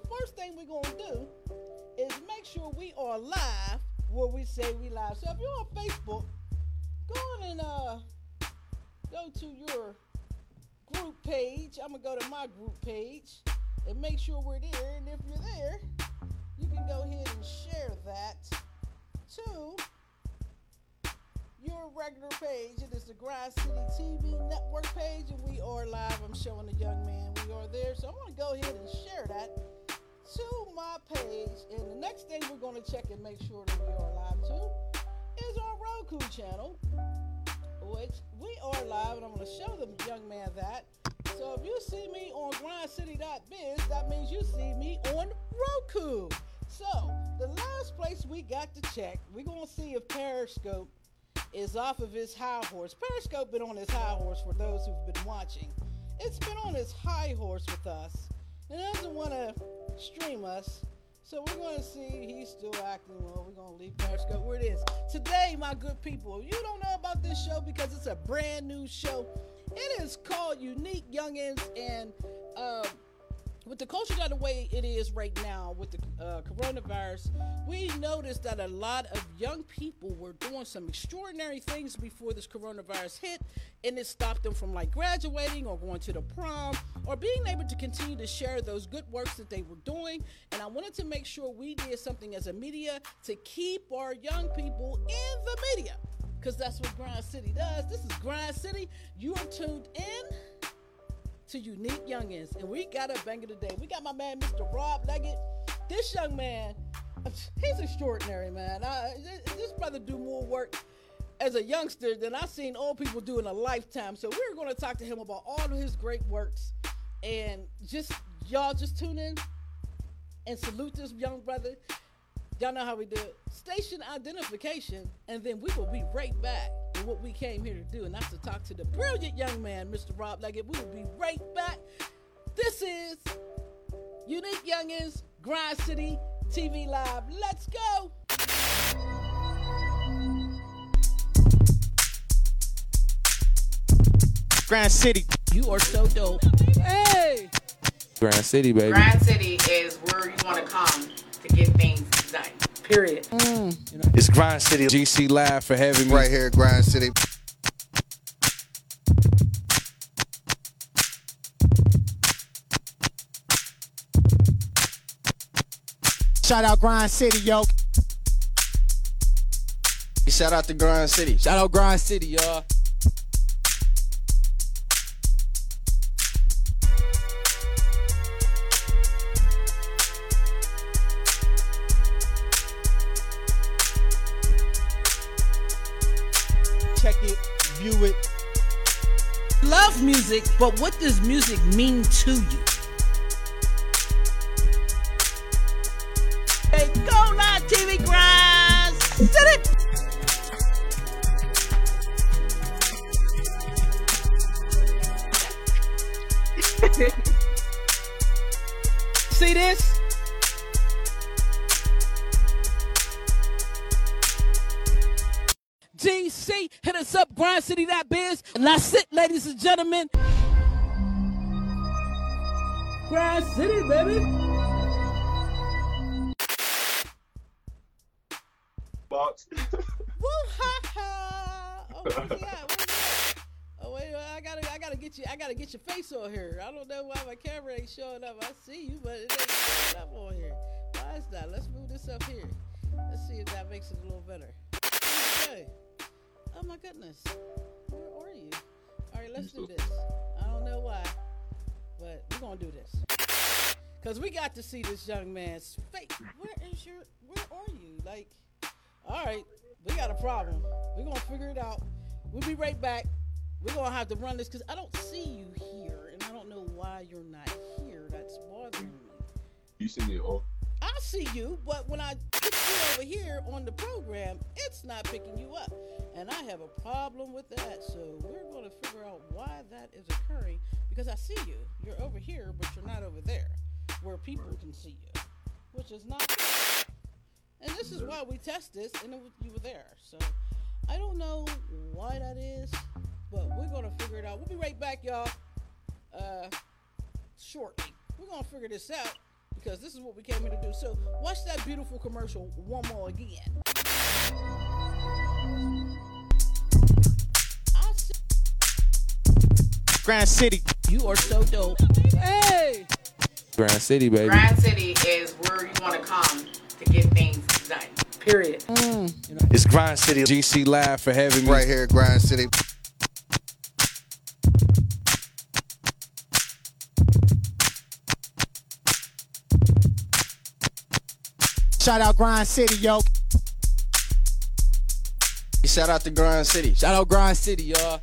The first thing we're gonna do is make sure we are live where we say we live. So if you're on Facebook, go on and uh go to your group page. I'm gonna go to my group page and make sure we're there. And if you're there, you can go ahead and share that to your regular page. It is the Grind City TV network page, and we are live. I'm showing the young man we are there. So I'm going to go ahead and share that to my page. And the next thing we're going to check and make sure that we are live too is our Roku channel, which we are live, and I'm going to show the young man that. So if you see me on grindcity.biz, that means you see me on Roku. So the last place we got to check, we're going to see if Periscope is off of his high horse. Periscope been on his high horse for those who've been watching. It's been on his high horse with us. And he doesn't want to stream us. So we're going to see he's still acting well. We're going to leave Periscope where it is. Today, my good people, you don't know about this show because it's a brand new show. It is called Unique Youngins and uh, with the culture that the way it is right now with the uh, coronavirus, we noticed that a lot of young people were doing some extraordinary things before this coronavirus hit, and it stopped them from like graduating or going to the prom or being able to continue to share those good works that they were doing. And I wanted to make sure we did something as a media to keep our young people in the media because that's what Grind City does. This is Grind City. You are tuned in to Unique Youngins, and we got a banger today. We got my man, Mr. Rob Leggett. This young man, he's extraordinary, man. I, this brother do more work as a youngster than I've seen old people do in a lifetime. So we're going to talk to him about all of his great works, and just y'all just tune in and salute this young brother. Y'all know how we do it. Station identification, and then we will be right back with what we came here to do, and that's to talk to the brilliant young man, Mr. Rob Leggett. We will be right back. This is Unique Youngins, Grind City TV Live. Let's go. Grand City. You are so dope. Hey. Grand City, baby. Grand City is where you want to come to get things done. Period. Mm. It's Grind City. GC Live for having me. Right here at Grind City. Shout out Grind City, yo. Shout out to Grind City. Shout out Grind City, y'all. But what does music mean to you? Hey, go live TV Grind City. See this? GC, hit us up, grindcity.biz. And that's it, ladies and gentlemen. Grind City, baby. box. Woo ha ha! Oh, where's he at? Where's he at? Oh wait, I gotta, I gotta get you, I gotta get your face on here. I don't know why my camera ain't showing up. I see you, but it ain't showing up on here. Why is that? Let's move this up here. Let's see if that makes it a little better. Okay. Oh my goodness, where are you? All right, let's do this. I don't know why, but we're gonna do this. Cause we got to see this young man's face. Where is your? Where are you? Like. All right, we got a problem. We're gonna figure it out. We'll be right back. We're gonna have to run this because I don't see you here, and I don't know why you're not here. That's bothering me. You see me all I see you, but when I put you over here on the program, it's not picking you up, and I have a problem with that. So we're gonna figure out why that is occurring because I see you. You're over here, but you're not over there, where people can see you, which is not. And this is why we test this, and it, you were there. So I don't know why that is, but we're gonna figure it out. We'll be right back, y'all. Uh, shortly. We're gonna figure this out because this is what we came here to do. So watch that beautiful commercial one more again. Grand City. you are so dope. Hey, Grand City, baby. Grand City is where you want to come to get things done. Period. Mm. It's Grind City GC Live for having me. right here at Grind City. Shout out Grind City, yo. Shout out to Grind City. Shout out Grind City, y'all.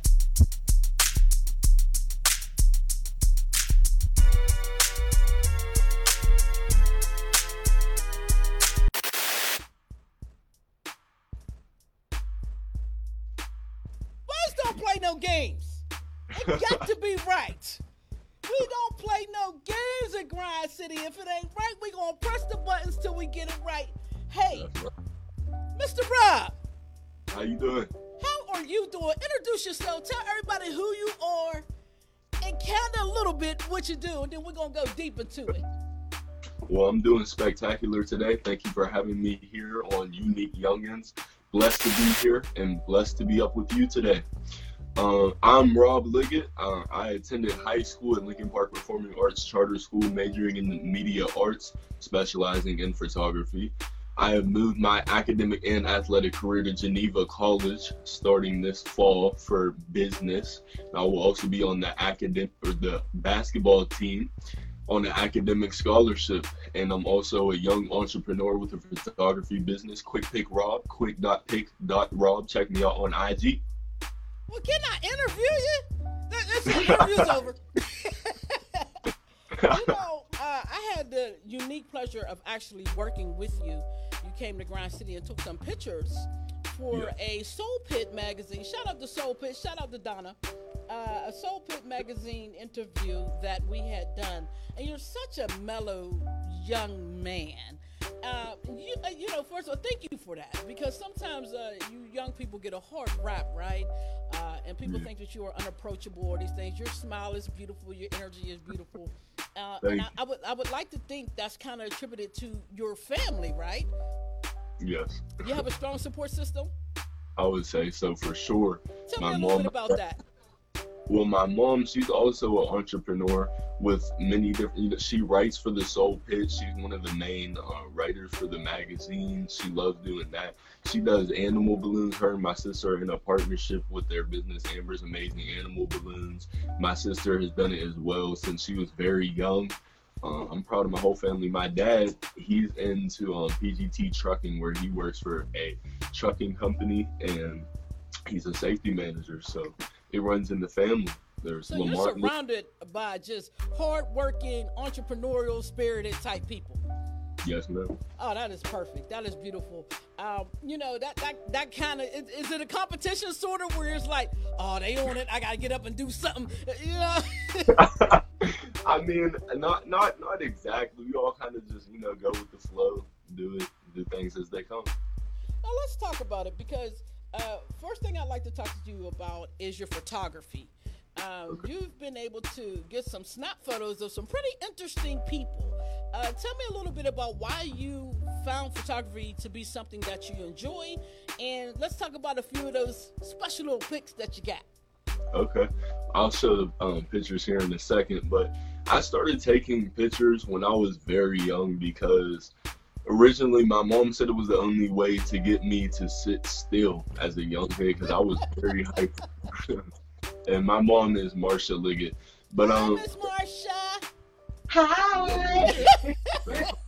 Doing? how are you doing? Introduce yourself. Tell everybody who you are, and kind of a little bit what you do, and then we're gonna go deep into it. Well, I'm doing spectacular today. Thank you for having me here on Unique Youngins. Blessed to be here and blessed to be up with you today. Uh, I'm Rob Liggett. Uh, I attended high school at Lincoln Park Performing Arts Charter School, majoring in media arts, specializing in photography. I have moved my academic and athletic career to Geneva College, starting this fall for business. I will also be on the academic or the basketball team on an academic scholarship, and I'm also a young entrepreneur with a photography business. Quick Pick Rob, quick.pick.rob. Check me out on IG. Well, can I interview you? The interview's over. you know, uh, I had the unique pleasure of actually working with you. You came to Grind City and took some pictures for a Soul Pit magazine. Shout out to Soul Pit. Shout out to Donna. Uh, a Soul Pit magazine interview that we had done, and you're such a mellow young man. Uh, you, uh, you know, first of all, thank you for that because sometimes uh, you young people get a hard rap, right? Uh, and people think that you are unapproachable or these things. Your smile is beautiful, your energy is beautiful, uh, and I. I would I would like to think that's kind of attributed to your family, right? Yes, You have a strong support system. I would say so for sure. Tell My me a little mom- bit about that. Well, my mom, she's also an entrepreneur with many different. She writes for the Soul Pit. She's one of the main uh, writers for the magazine. She loves doing that. She does animal balloons. Her and my sister are in a partnership with their business, Amber's Amazing Animal Balloons. My sister has done it as well since she was very young. Uh, I'm proud of my whole family. My dad, he's into um, PGT trucking, where he works for a trucking company, and he's a safety manager. So it runs in the family. There's So you're surrounded by just hardworking, entrepreneurial, spirited type people. Yes, ma'am. Oh, that is perfect. That is beautiful. Um, you know that that that kind of is, is it a competition sort of where it's like, oh, they on it. I gotta get up and do something. You know. I mean, not not not exactly. We all kind of just you know go with the flow, do it, do things as they come. Well, let's talk about it because uh, first thing I'd like to talk to you about is your photography. Um, You've been able to get some snap photos of some pretty interesting people. Uh, tell me a little bit about why you found photography to be something that you enjoy, and let's talk about a few of those special little pics that you got. Okay, I'll show the um, pictures here in a second, but I started taking pictures when I was very young because originally my mom said it was the only way to get me to sit still as a young kid because I was very hyper. and my mom is Marsha Liggett, but um. Miss Marsha. Hi.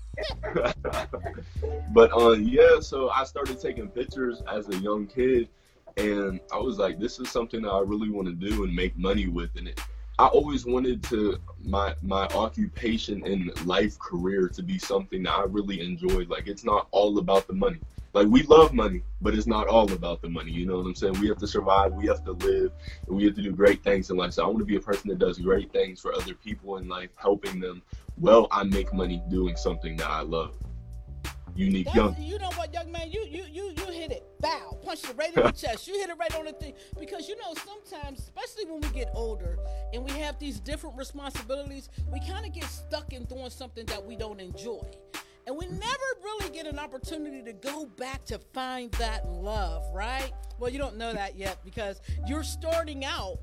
but uh, yeah, so I started taking pictures as a young kid, and I was like, this is something that I really want to do and make money with. And it, I always wanted to my my occupation and life career to be something that I really enjoyed. Like it's not all about the money. Like we love money, but it's not all about the money. You know what I'm saying? We have to survive, we have to live, and we have to do great things in life. So I want to be a person that does great things for other people in life, helping them. Well, I make money doing something that I love. Unique That's, young. you know what, young man, you you you you. Bow, it right in the chest. You hit it right on the thing. Because you know, sometimes, especially when we get older and we have these different responsibilities, we kind of get stuck in doing something that we don't enjoy. And we never really get an opportunity to go back to find that love, right? Well, you don't know that yet because you're starting out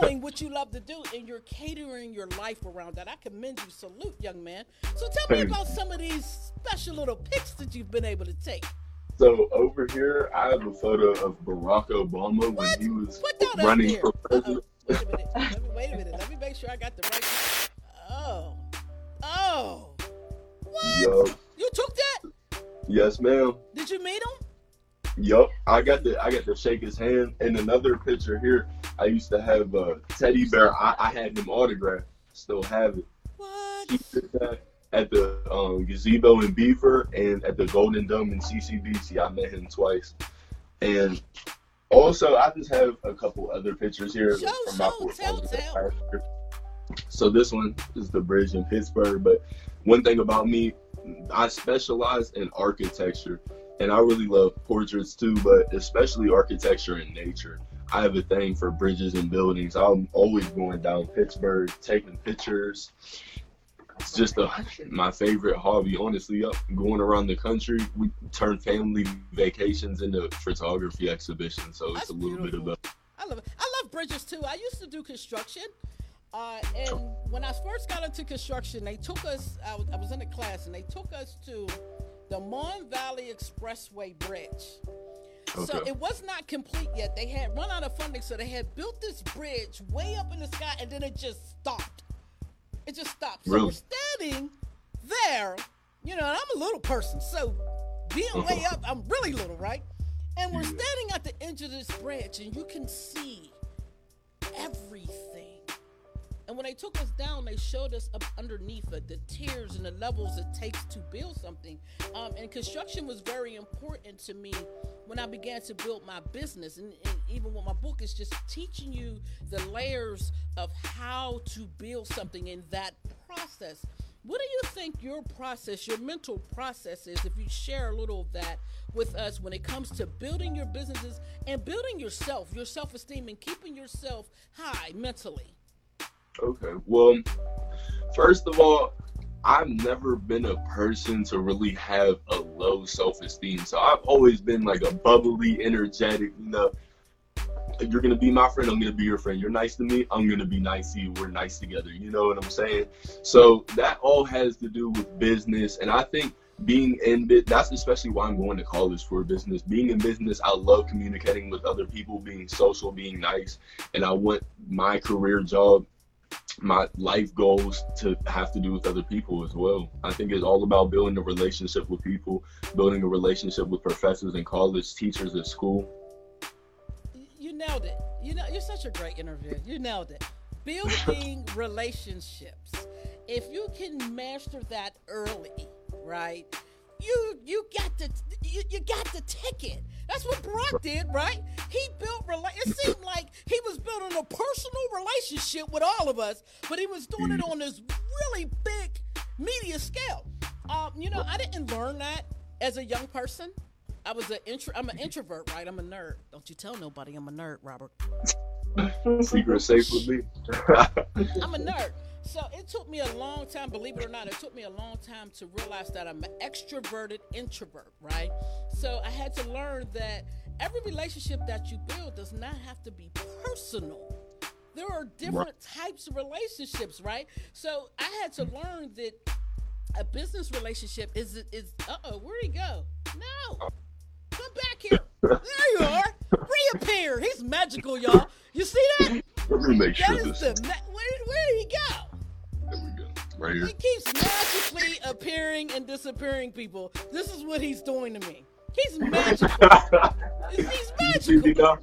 doing what you love to do and you're catering your life around that. I commend you. Salute, young man. So tell me about some of these special little pics that you've been able to take. So over here, I have a photo of Barack Obama What? when he was Put that up running for president. Wait a minute. Let me, wait a minute. Let me make sure I got the right. Oh. Oh. What? Yo, You took that? yes, ma'am. Did you meet him? Yup, I got to I got to shake his hand. And another picture here, I used to have a teddy bear. I, I had him autographed. Still have it. What? He that at the um, gazebo in Beaver and at the Golden Dome in CCBC. I met him twice. And also, I just have a couple other pictures here Show, from my portfolio tell, tell. last year. So this one is the bridge in Pittsburgh. But one thing about me, I specialize in architecture, and I really love portraits too, but especially architecture and nature. I have a thing for bridges and buildings. I'm always going down Pittsburgh, taking pictures. It's just a, my favorite hobby, honestly. Up going around the country, we turn family vacations into photography exhibitions, so it's That's a little bit of beautiful. a I love it. I love bridges too. I used to do construction. Uh, and when I first got into construction, they took us, I was, I was in a class, and they took us to the Mon Valley Expressway Bridge. So it was not complete yet. They had run out of funding, so they had built this bridge way up in the sky, and then it just stopped. It just stopped. So we're standing there, you know, and I'm a little person, so being uh-huh. way up, I'm really little, right? And we're Yeah. standing at the edge of this branch, and you can see everything. And when they took us down, they showed us up underneath it the tiers and the levels it takes to build something. Um, and construction was very important to me when I began to build my business. And, and even with my book, it's just teaching you the layers of how to build something in that process. What do you think your process, your mental process is, if you share a little of that with us when it comes to building your businesses and building yourself, your self esteem, and keeping yourself high mentally? Okay. Well, first of all, I've never been a person to really have a low self esteem. So I've always been like a bubbly, energetic, you know. You're gonna be my friend, I'm gonna be your friend. You're nice to me, I'm gonna be nice to you. We're nice together. You know what I'm saying? So that all has to do with business. And I think being in bit that's especially why I'm going to college for business. Being in business, I love communicating with other people, being social, being nice. And I want my career job my life goals to have to do with other people as well. I think it's all about building a relationship with people, building a relationship with professors and college, teachers at school. You nailed it. You know, you're such a great interview. You nailed it. Building relationships. If you can master that early, right? You you got the you, you got the ticket. That's what Barack did, right? He built rela- It seemed like he was building a personal relationship with all of us, but he was doing it on this really big media scale. Um, you know, I didn't learn that as a young person. I was an intro. I'm an introvert, right? I'm a nerd. Don't you tell nobody I'm a nerd, Robert. Secret safe with me. I'm a nerd. So it took me a long time, believe it or not, it took me a long time to realize that I'm an extroverted introvert, right? So I had to learn that every relationship that you build does not have to be personal. There are different types of relationships, right? So I had to learn that a business relationship is is uh oh, where'd he go? No. Come back here. There you are. Reappear. He's magical, y'all. You see that? Let me make That sure is this. the where where did he go? There we go. Right here. He keeps magically appearing and disappearing, people. This is what he's doing to me. He's magical. he's magical.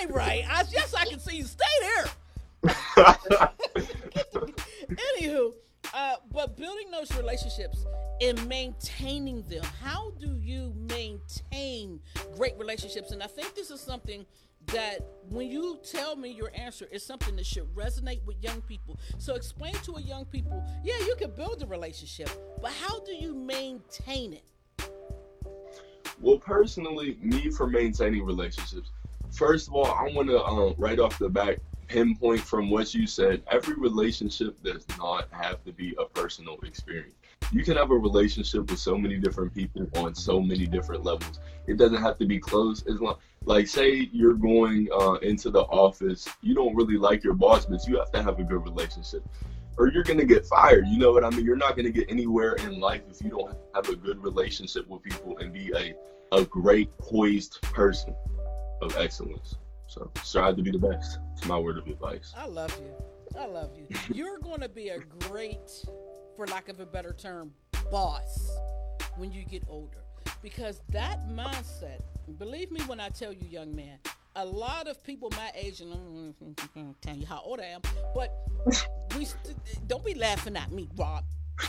ain't right. I yes, I can see you. Stay there. Anywho, uh, but building those relationships and maintaining them. How do you maintain great relationships? And I think this is something that when you tell me your answer is something that should resonate with young people. So explain to a young people, yeah, you can build a relationship, but how do you maintain it? Well, personally, me for maintaining relationships, first of all, I want to um, right off the back pinpoint from what you said. Every relationship does not have to be a personal experience. You can have a relationship with so many different people on so many different levels. It doesn't have to be close. As long, like, say you're going uh, into the office, you don't really like your boss, but you have to have a good relationship or you're gonna get fired. You know what I mean? You're not gonna get anywhere in life if you don't have a good relationship with people and be a a great poised person of excellence. So strive to be the best. It's my word of advice. I love you. I love you. You're going to be a great, for lack of a better term, boss when you get older. Because that mindset, believe me when I tell you, young man, a lot of people my age, and I'm gonna tell you how old I am, but we st- don't be laughing at me, Rob.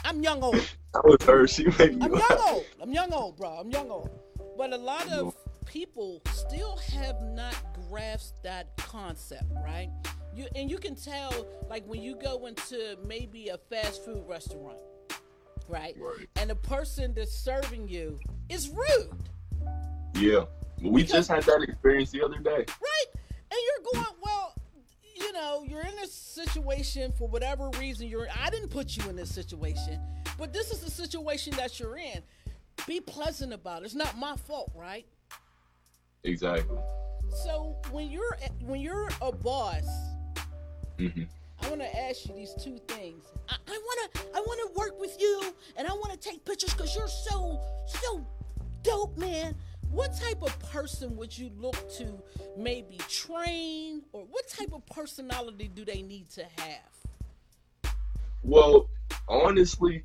I'm young old. That was her. She made me I'm laugh. young old. I'm young old, bro. I'm young old. But a lot of people still have not grasped that concept, right? You and you can tell, like when you go into maybe a fast food restaurant, right? Right. And the person that's serving you is rude, Yeah. We Because- just had that experience the other day. right? And you're going, well, you know, you're in this situation for whatever reason you're in. I didn't put you in this situation, but this is the situation that you're in. Be pleasant about it. It's not my fault, right? Exactly. So when you're when you're a boss, hmm I want to ask you these two things. I, want to I want to work with you, and I want to take pictures because you're so so dope, man. What type of person would you look to maybe train, or what type of personality do they need to have? Well, honestly,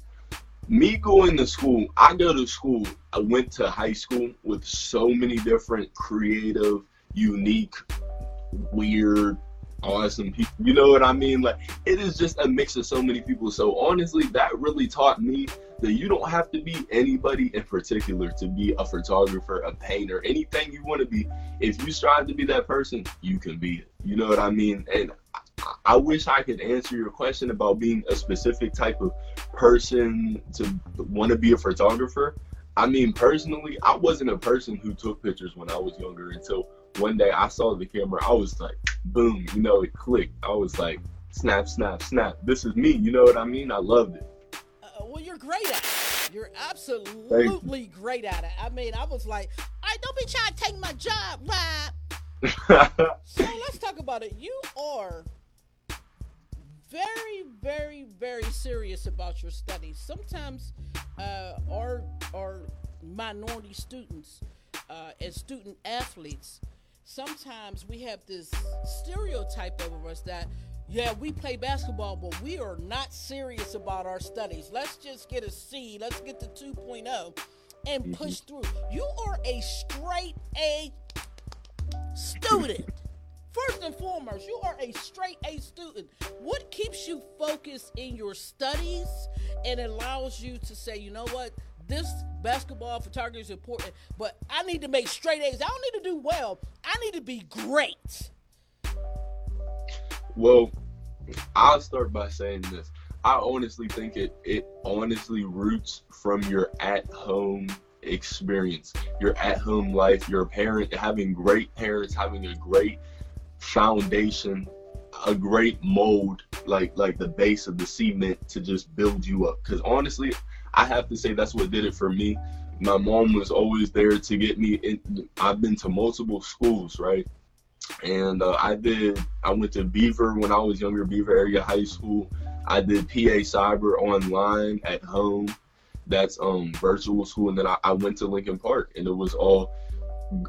me going to school, I go to school. I went to high school with so many different creative, unique, weird, awesome people. You know what I mean? Like it is just a mix of so many people. So honestly, that really taught me that you don't have to be anybody in particular to be a photographer, a painter, anything you want to be. If you strive to be that person, you can be it. You know what I mean? And I- wish I could answer your question about being a specific type of person to want to be a photographer. I mean, personally, I wasn't a person who took pictures when I was younger until one day I saw the camera. I was like, boom, you know, it clicked. I was like, snap, snap, snap. This is me. You know what I mean? I loved it. Uh, well, you're great at it. You're absolutely great at it. I mean, I was like, I don't be trying to take my job, Rob. So let's talk about it. You are very, very, very serious about your studies. Sometimes uh, our our minority students uh, and student athletes, sometimes we have this stereotype of us that yeah, we play basketball, but we are not serious about our studies. Let's just get a C. Let's get to 2.0 and mm-hmm. push through. You are a straight A student. First and foremost, you are a straight A student. What keeps you focused in your studies and allows you to say, you know what, this basketball photography is important, but I need to make straight A's. I don't need to do well. I need to be great. Well, I'll start by saying this. I honestly think it it honestly roots from your at home experience, your at home life, your parent having great parents, having a great foundation, a great mold, like like the base of the cement to just build you up. Cause honestly, I have to say that's what did it for me. My mom was always there to get me in I've been to multiple schools, right? and uh, I did. I went to Beaver when I was younger, Beaver Area High School. I did PA Cyber online at home. That's um virtual school, and then I, I went to Lincoln Park, and it was all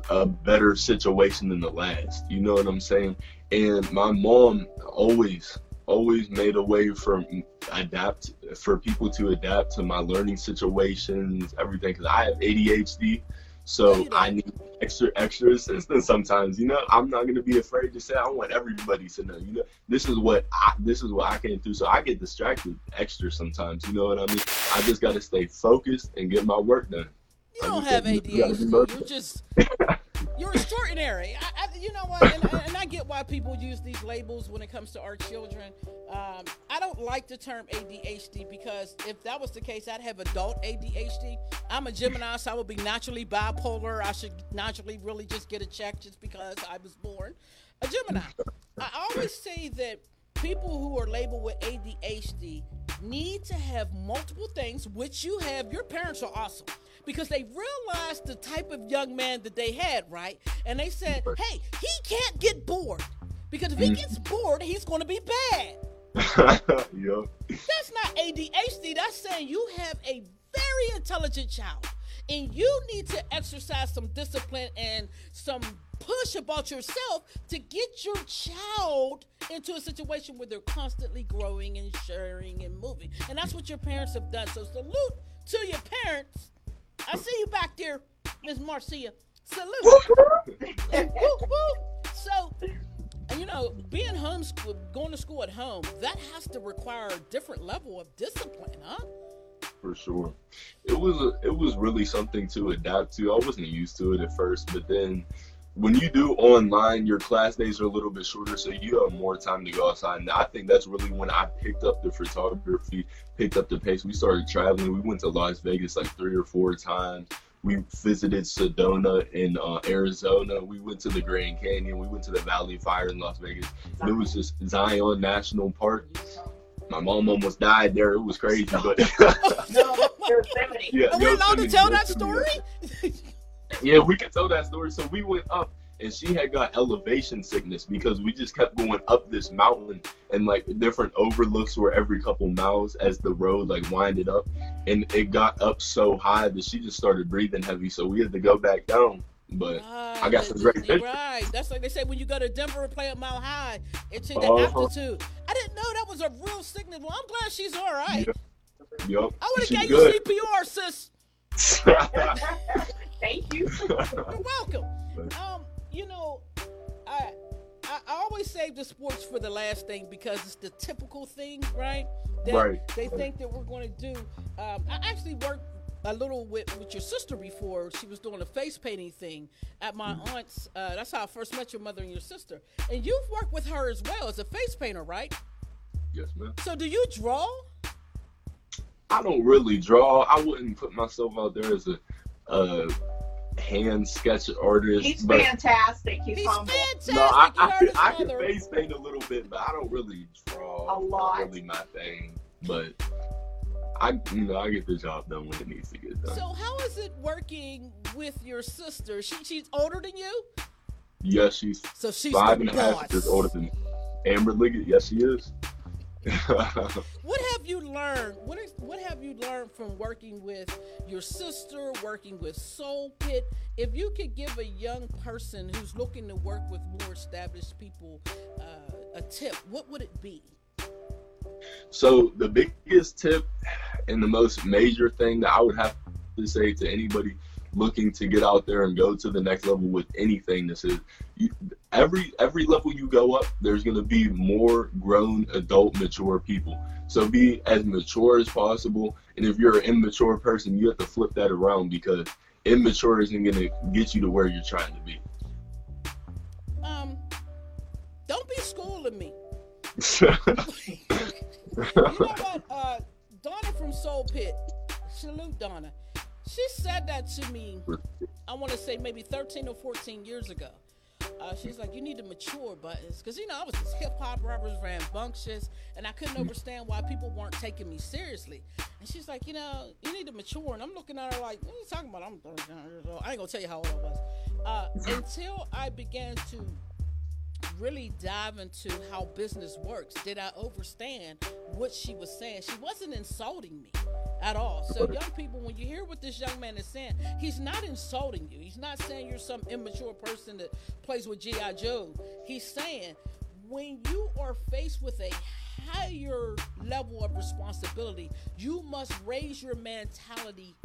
a better situation than the last. You know what I'm saying? And my mom always, always made a way for adapt for people to adapt to my learning situations, everything. Because I have ADHD, so you. I need extra extra assistance sometimes. You know, I'm not gonna be afraid to say I want everybody to know. You know, this is what I this is what I came through. So I get distracted extra sometimes. You know what I mean? I just gotta stay focused and get my work done. You I don't have said you gotta be ADHD. You're just You're extraordinary. I, I, you know what? And, and, I get why people use these labels when it comes to our children. Um, I don't like the term ADHD because if that was the case, I'd have adult ADHD. I'm a Gemini, so I would be naturally bipolar. I should naturally really just get a check just because I was born a Gemini. I always say that people who are labeled with ADHD need to have multiple things, which you have. Your parents are awesome because they realized the type of young man that they had, right? And they said, hey, he can't get bored because if he mm-hmm. gets bored, he's going to be bad. yep. That's not ADHD. That's saying you have a very intelligent child and you need to exercise some discipline and some push about yourself to get your child into a situation where they're constantly growing and sharing and moving. And that's what your parents have done. So salute to your parents. I see you back there, Miss Marsha. Salute. so, you know, being homeschooled, going to school at home, that has to require a different level of discipline, huh? For sure, it was a, it was really something to adapt to. I wasn't used to it at first, but then when you do online, your class days are a little bit shorter, so you have more time to go outside. And I think that's really when I picked up the photography, picked up the pace. We started traveling. We went to Las Vegas like three or four times. We visited Sedona in uh, Arizona. We went to the Grand Canyon. We went to the Valley of Fire in Las Vegas. It was just Zion National Park. My mom almost died there. It was crazy, but no, yeah, Are we allowed to tell that story? yeah, we can tell that story. So we went up and she had got elevation sickness because we just kept going up this mountain and like different overlooks were every couple miles as the road like winded up and it got up so high that she just started breathing heavy so we had to go back down but right. I got some great pictures. Right, that's like they say when you go to Denver and play at Mile High, it's in the uh-huh. altitude. I didn't know that was a real sickness. Well, I'm glad she's all right. Yep. yep. I would have gave you CPR, sis. Thank you. You're welcome. Um, you know, I, I, I always save the sports for the last thing because it's the typical thing, right? That right. They think that we're going to do. Um, I actually worked a little with, with your sister before. She was doing a face painting thing at my mm-hmm. aunt's. Uh, that's how I first met your mother and your sister. And you've worked with her as well as a face painter, right? Yes, ma'am. So do you draw? I don't really draw. I wouldn't put myself out there as a uh, hand sketch artist. He's but, fantastic. He's, He's humble. fantastic. No, I, I, I, can face paint a little bit, but I don't really draw. A lot. Not really my thing, but I, you know, I get the job done when it needs to get done. So how is it working with your sister? She, she's older than you. Yes, she's. So she's five and a half years older than me. Amber Liggett. Yes, she is. what have you learned? What is what have you learned from working with your sister, working with Soul Pit? If you could give a young person who's looking to work with more established people uh, a tip, what would it be? So the biggest tip and the most major thing that I would have to say to anybody looking to get out there and go to the next level with anything this is you, every every level you go up there's going to be more grown adult mature people. So be as mature as possible and if you're an immature person you have to flip that around because immature isn't going to get you to where you're trying to be. Um don't be schooling me. You know what uh donna from soul pit salute donna. She said that to me, I want to say maybe 13 or 14 years ago. Uh, she's like, you need to mature, buttons, because you know I was this hip hop rapper, rambunctious, and I couldn't understand why people weren't taking me seriously. And she's like, you know, you need to mature, and I'm looking at her like, what are you talking about? I'm 39 years old. I ain't gonna tell you how old I was. Uh, until I began to really dive into how business works, did I understand what she was saying? She wasn't insulting me at all. So, young people, when you hear what this young man is saying, he's not insulting you. He's not saying you're some immature person that plays with G.I. Joe. He's saying when you are faced with a higher level of responsibility, you must raise your mentality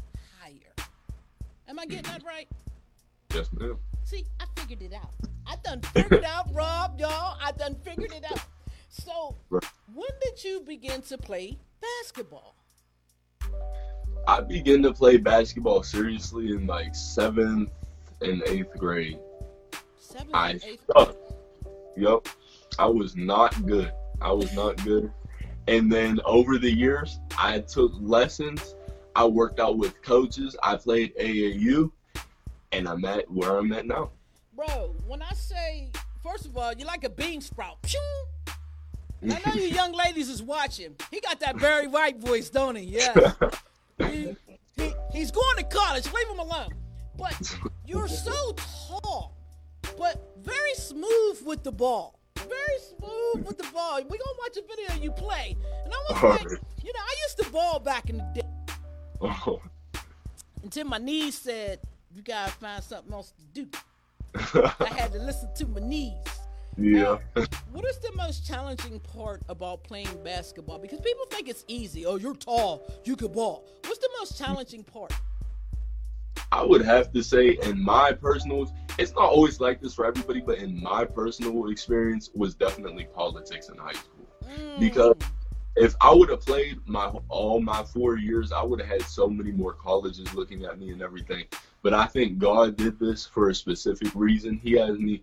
higher. Am I getting that right? Yes, ma'am. See, I figured it out. I done figured out, Rob, y'all. I done figured it out. So, when did you begin to play basketball? I began to play basketball seriously in like seventh and eighth grade. Seventh I and eighth. sucked. Yep. I was not good. I was not good. And then over the years, I took lessons. I worked out with coaches. I played AAU, and I'm at where I'm at now. Bro, when I say, first of all, you're like a bean sprout. Pew! I know you young ladies is watching. He got that Barry White voice, don't he? Yeah. He, he, he's going to college. Leave him alone. But you're so tall, but very smooth with the ball. Very smooth with the ball. We're going to watch a video of you play. And I was like, you know, I used to ball back in the day Oh, until my knees said, you got to find something else to do. I had to listen to my knees. yeah. What is the most challenging part about playing basketball? Because people think it's easy. Oh, you're tall, you can ball. What's the most challenging part? I would have to say, in my personal, it's not always like this for everybody, but in my personal experience, was definitely politics in high school. Mm. Because if I would have played my all my four years, I would have had so many more colleges looking at me and everything. But I think God did this for a specific reason. He has me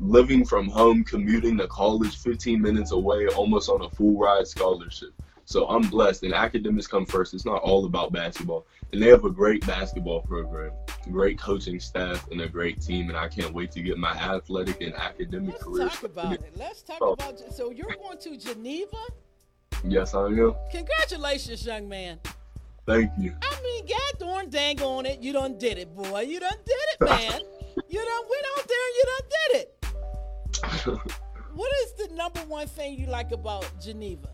living from home, commuting to college 15 minutes away, almost on a full ride scholarship. So I'm blessed, and academics come first. It's not all about basketball, and they have a great basketball program, great coaching staff, and a great team. And I can't wait to get my athletic and academic Let's career. talk about it. Let's talk Oh. about it. So you're going to Geneva? Yes, I am. Congratulations, young man. Thank you. I mean, God darn dang on it. You done did it, boy. You done did it, man. you done went out there and you done did it. What is the number one thing you like about Geneva?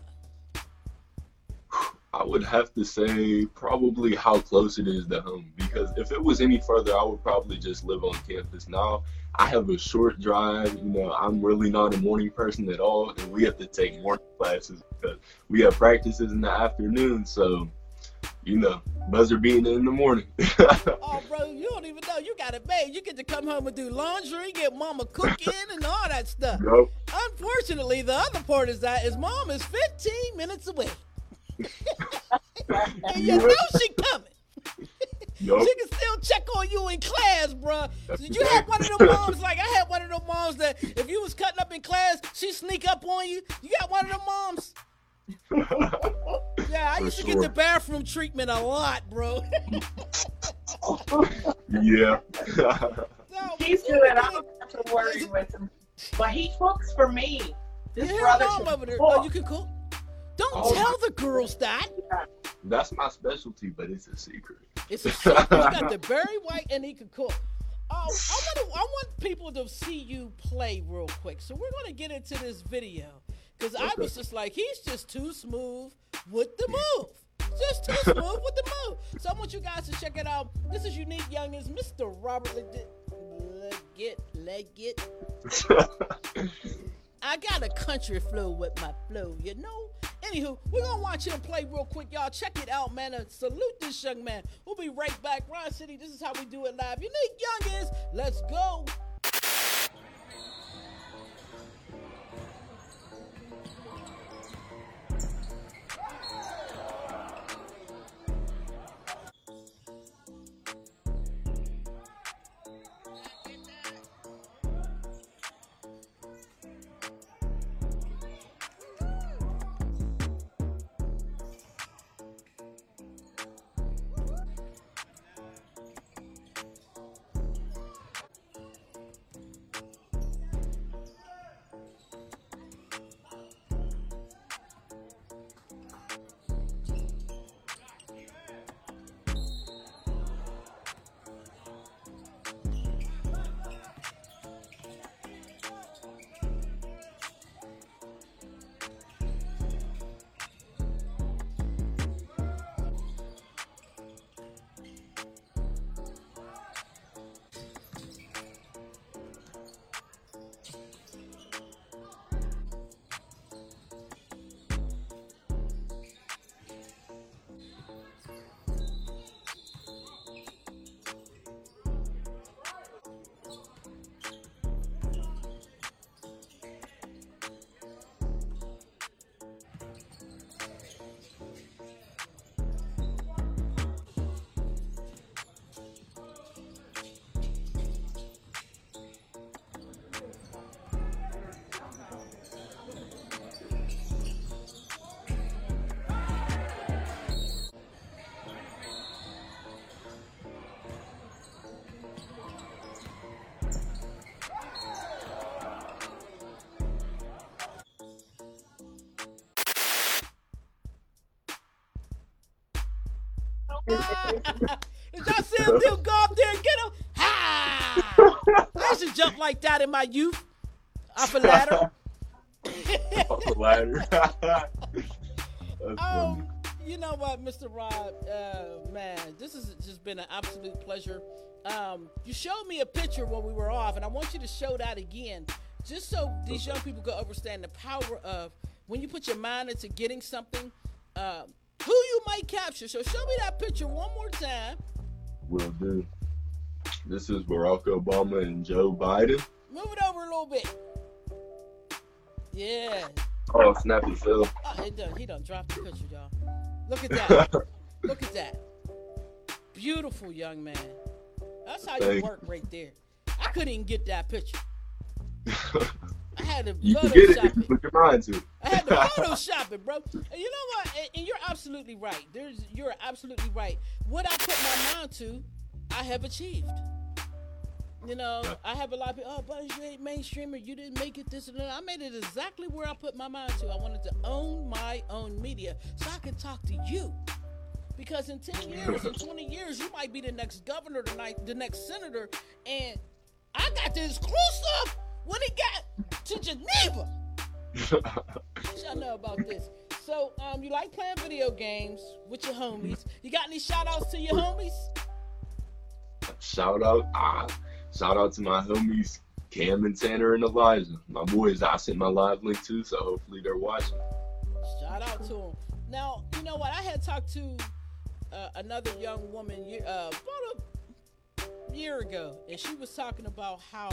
I would have to say probably how close it is to home because if it was any further, I would probably just live on campus. Now I have a short drive. You know, I'm really not a morning person at all, and we have to take morning classes because we have practices in the afternoon. So, you know, buzzer beating in the morning. Oh, bro, you don't even know. You got it made. You get to come home and do laundry, get mama cooking, and all that stuff. Yup. Unfortunately, the other part is that his mom is 15 minutes away. and you know she coming. Yup. She can still check on you in class, bruh. That's Did you have one of them moms like I had one of them moms that if you was cutting up in class, she sneak up on you. You got one of them moms. Yeah, I For used to get the bathroom treatment a lot, bro. yeah. No, He's doing good. can I don't have to worry with him. But he cooks for me. This Yeah, brother mom can over there. cook. Oh, you can cook. Don't Oh, tell the girls that. That's my specialty, but it's a secret. It's a secret. you got the Barry White and he can cook. Oh, I want to. I want people to see you play real quick. So we're gonna get into this video because I was just like, he's just too smooth with the move. Just too smooth with the move. So I want you guys to check it out. This is unique youngins, Mr. Robert Leggett. Leggett. I got a country flow with my flow, you know? Anywho, we're gonna watch him play real quick, y'all. Check it out, man. And salute this young man. We'll be right back. Ron City, this is how we do it live. Unique youngins, let's go. Did y'all see him do go up there and get him? Ha! I used to jump like that in my youth. Off a ladder. Off the ladder. Funny. Um, you know what, Mr. Rob? Uh, man, this has just been an absolute pleasure. Um, you showed me a picture when we were off, and I want you to show that again, just so these young people can understand the power of when you put your mind into getting something. Um, who you might capture. So show me that picture one more time. Will do. This is Barack Obama and Joe Biden. Move it over a little bit. Yeah. Oh, snappy Phil. Oh, it done. He done dropped the picture, y'all. Look at that. Look at that. Beautiful young man. That's how you work right there. I couldn't even get that picture. I had to you can get it Photoshop if you put your mind to. I had to Photoshop it, bro. And you know what? And, and you're absolutely right. There's, you're absolutely right. What I put my mind to, I have achieved. You know, I have a lot of people. Oh, but you ain't mainstream, or you didn't make it this and that. I made it exactly where I put my mind to. I wanted to own my own media, so I could talk to you. Because in 10 years, in 20 years, you might be the next governor, the, night, the next senator, and I got the exclusive when it got to Geneva. Y'all know about this. So, um, you like playing video games with your homies. You got any shout outs to your homies? shout out, ah, shout out to my homies Cam and Tanner and Elijah, my boys. I sent my live link to, so hopefully they're watching. Shout out to them. Now, you know what? I had talked to uh, another young woman uh, about a year ago, and she was talking about how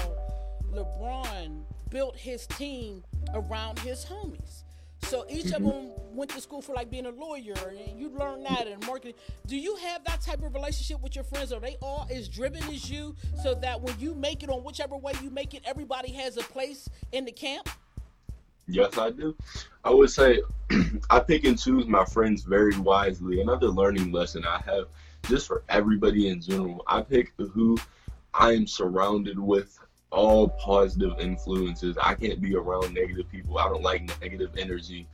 LeBron built his team around his homies. So each of mm-hmm. them went to school for like being a lawyer, and you learn that in marketing. Do you have that type of relationship with your friends? Are they all as driven as you, so that when you make it on whichever way you make it, everybody has a place in the camp? Yes, I do. I would say I pick and choose my friends very wisely. Another learning lesson I have just for everybody in general. I pick who I am surrounded with all positive influences. I can't be around negative people. I don't like negative energy.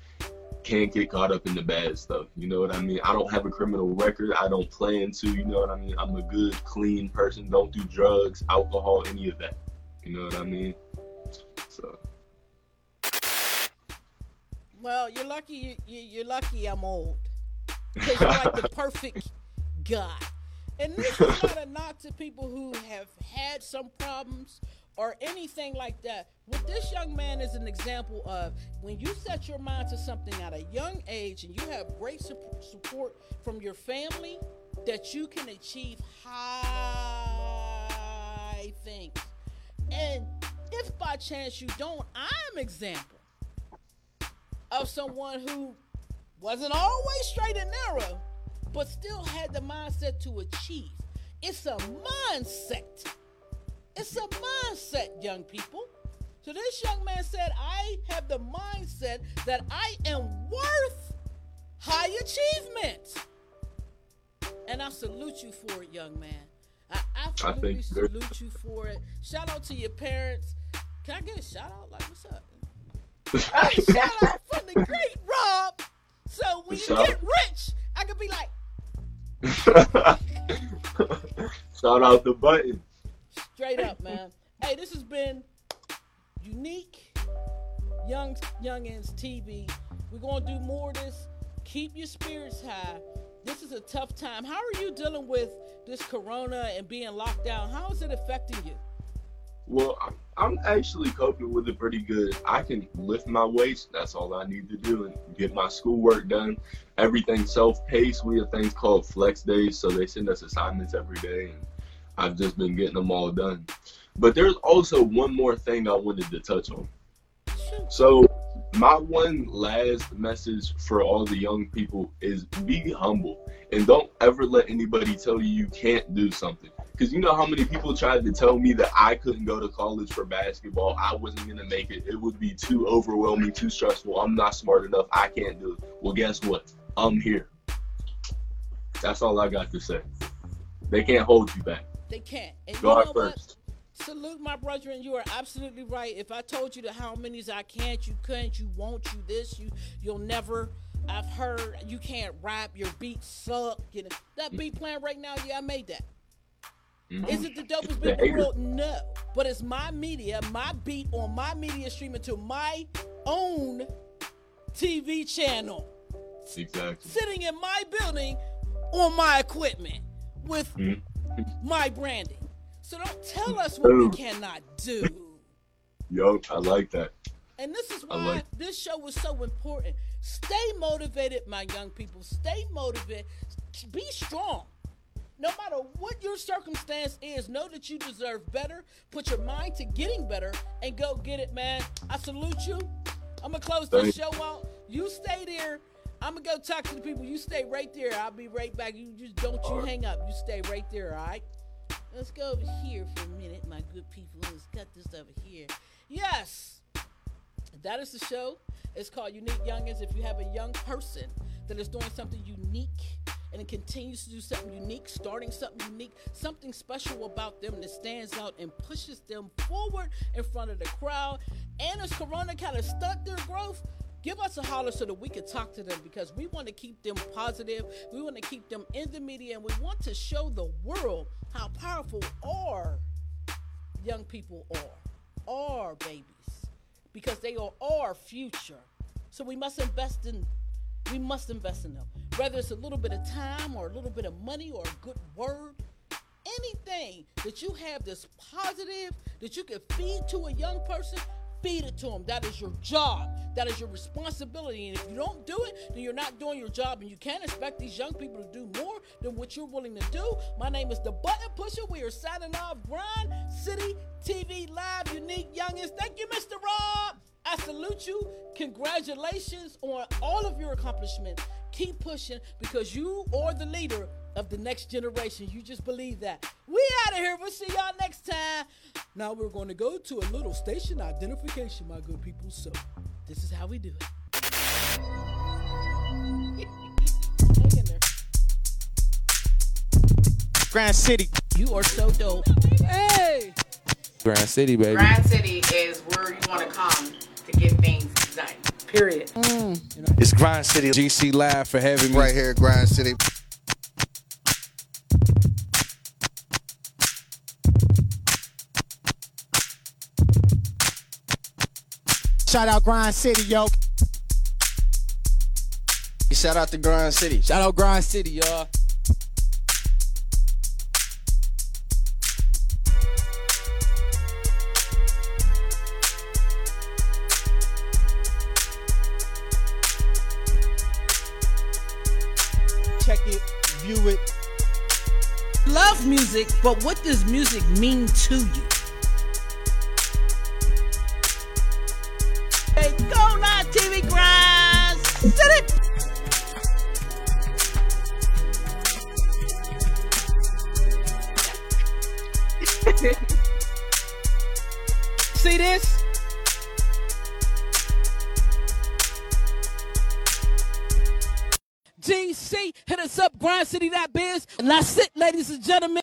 Can't get caught up in the bad stuff. You know what I mean? I don't have a criminal record. I don't plan to. You know what I mean? I'm a good, clean person. Don't do drugs, alcohol, any of that. You know what I mean? So. Well, you're lucky. You, you, you're lucky. I'm old because you're like the perfect guy. And this is not a knock to people who have had some problems or anything like that. What this young man is an example of when you set your mind to something at a young age and you have great sup- support from your family, that you can achieve high things. And if by chance you don't, I'm example of someone who wasn't always straight and narrow, but still had the mindset to achieve. It's a mindset. It's a mindset, young people. So this young man said, I have the mindset that I am worth high achievement. And I salute you for it, young man. I absolutely very salute you for it. Shout out to your parents. Can I get a shout out? Like, what's up? shout out from the great Rob. So when you get rich, I could be like, Shout out the button. Straight up, man. Hey, this has been unique. Young Youngins TV. We're gonna do more of this. Keep your spirits high. This is a tough time. How are you dealing with this corona and being locked down? How is it affecting you? Well, I'm, actually coping with it pretty good. I can lift my weights. That's all I need to do and get my schoolwork done. Everything self-paced. We have things called flex days, so they send us assignments every day, and I've just been getting them all done. But there's also one more thing I wanted to touch on. So, my one last message for all the young people is be humble and don't ever let anybody tell you you can't do something. Because you know how many people tried to tell me that I couldn't go to college for basketball, I wasn't going to make it, it would be too overwhelming, too stressful, I'm not smart enough, I can't do it. Well, guess what? I'm here. That's all I got to say. They can't hold you back. They can't. And you know out what? first. Salute my brethren. You are absolutely right. If I told you to how many's I can't, you couldn't, you won't, you this, you you'll never. I've heard you can't rap, your beat suck. You know, that beat playing right now, yeah, I made that. Mhm. Is it the dopest beat in the world? No. But it's my media, my beat on my media streaming to my own TV channel, Exactly. sitting in my building on my equipment with Mhm. My branding. So don't tell us what we cannot do. Yo, I like that. And this is why like- this show was so important. Stay motivated, my young people. Stay motivated. Be strong. No matter what your circumstance is, know that you deserve better. Put your mind to getting better and go get it, man. I salute you. I'm going to close this show out. You stay there. I'm to go talk to the people. You stay right there. I'll be right back. You just don't you hang up. You stay right there, all right? Let's go over here for a minute, my good people. Let's cut this over here. Yes. That is the show. It's called Unique Youngins. If you have a young person that is doing something unique and it continues to do something unique, starting something unique, something special about them that stands out and pushes them forward in front of the crowd, and as Corona kind of stunt their growth, give us a holler so that we can talk to them because we want to keep them positive. We want to keep them in the media, and we want to show the world how powerful our young people are, our babies because they are our future. So we must invest in we must invest in them. Whether it's a little bit of time or a little bit of money or a good word, anything that you have that's positive that you can feed to a young person, feed it to them. That is your job. That is your responsibility. And if you don't do it, then you're not doing your job. And you can't expect these young people to do more than what you're willing to do. My name is the Button Pusher. We are signing off. Grind City TV Live, Unique Youngins. Thank you, Mr. Rob. I salute you. Congratulations on all of your accomplishments. Keep pushing because you are the leader of the next generation. You just believe that. We out of here. We'll see y'all next time. Now we're going to go to a little station identification, my good people. So this is how we do it. Hang in there. Grind City. You are so dope. Hey! Grind City, baby. Grind City is where you want to come to get things done. Period. Mm. It's Grind City GC Live for having me. right here, Grind City. Shout out Grind City, yo. Shout out to Grind City. Shout out Grind City, y'all. Check it, view it. Love music, but what does music mean to you?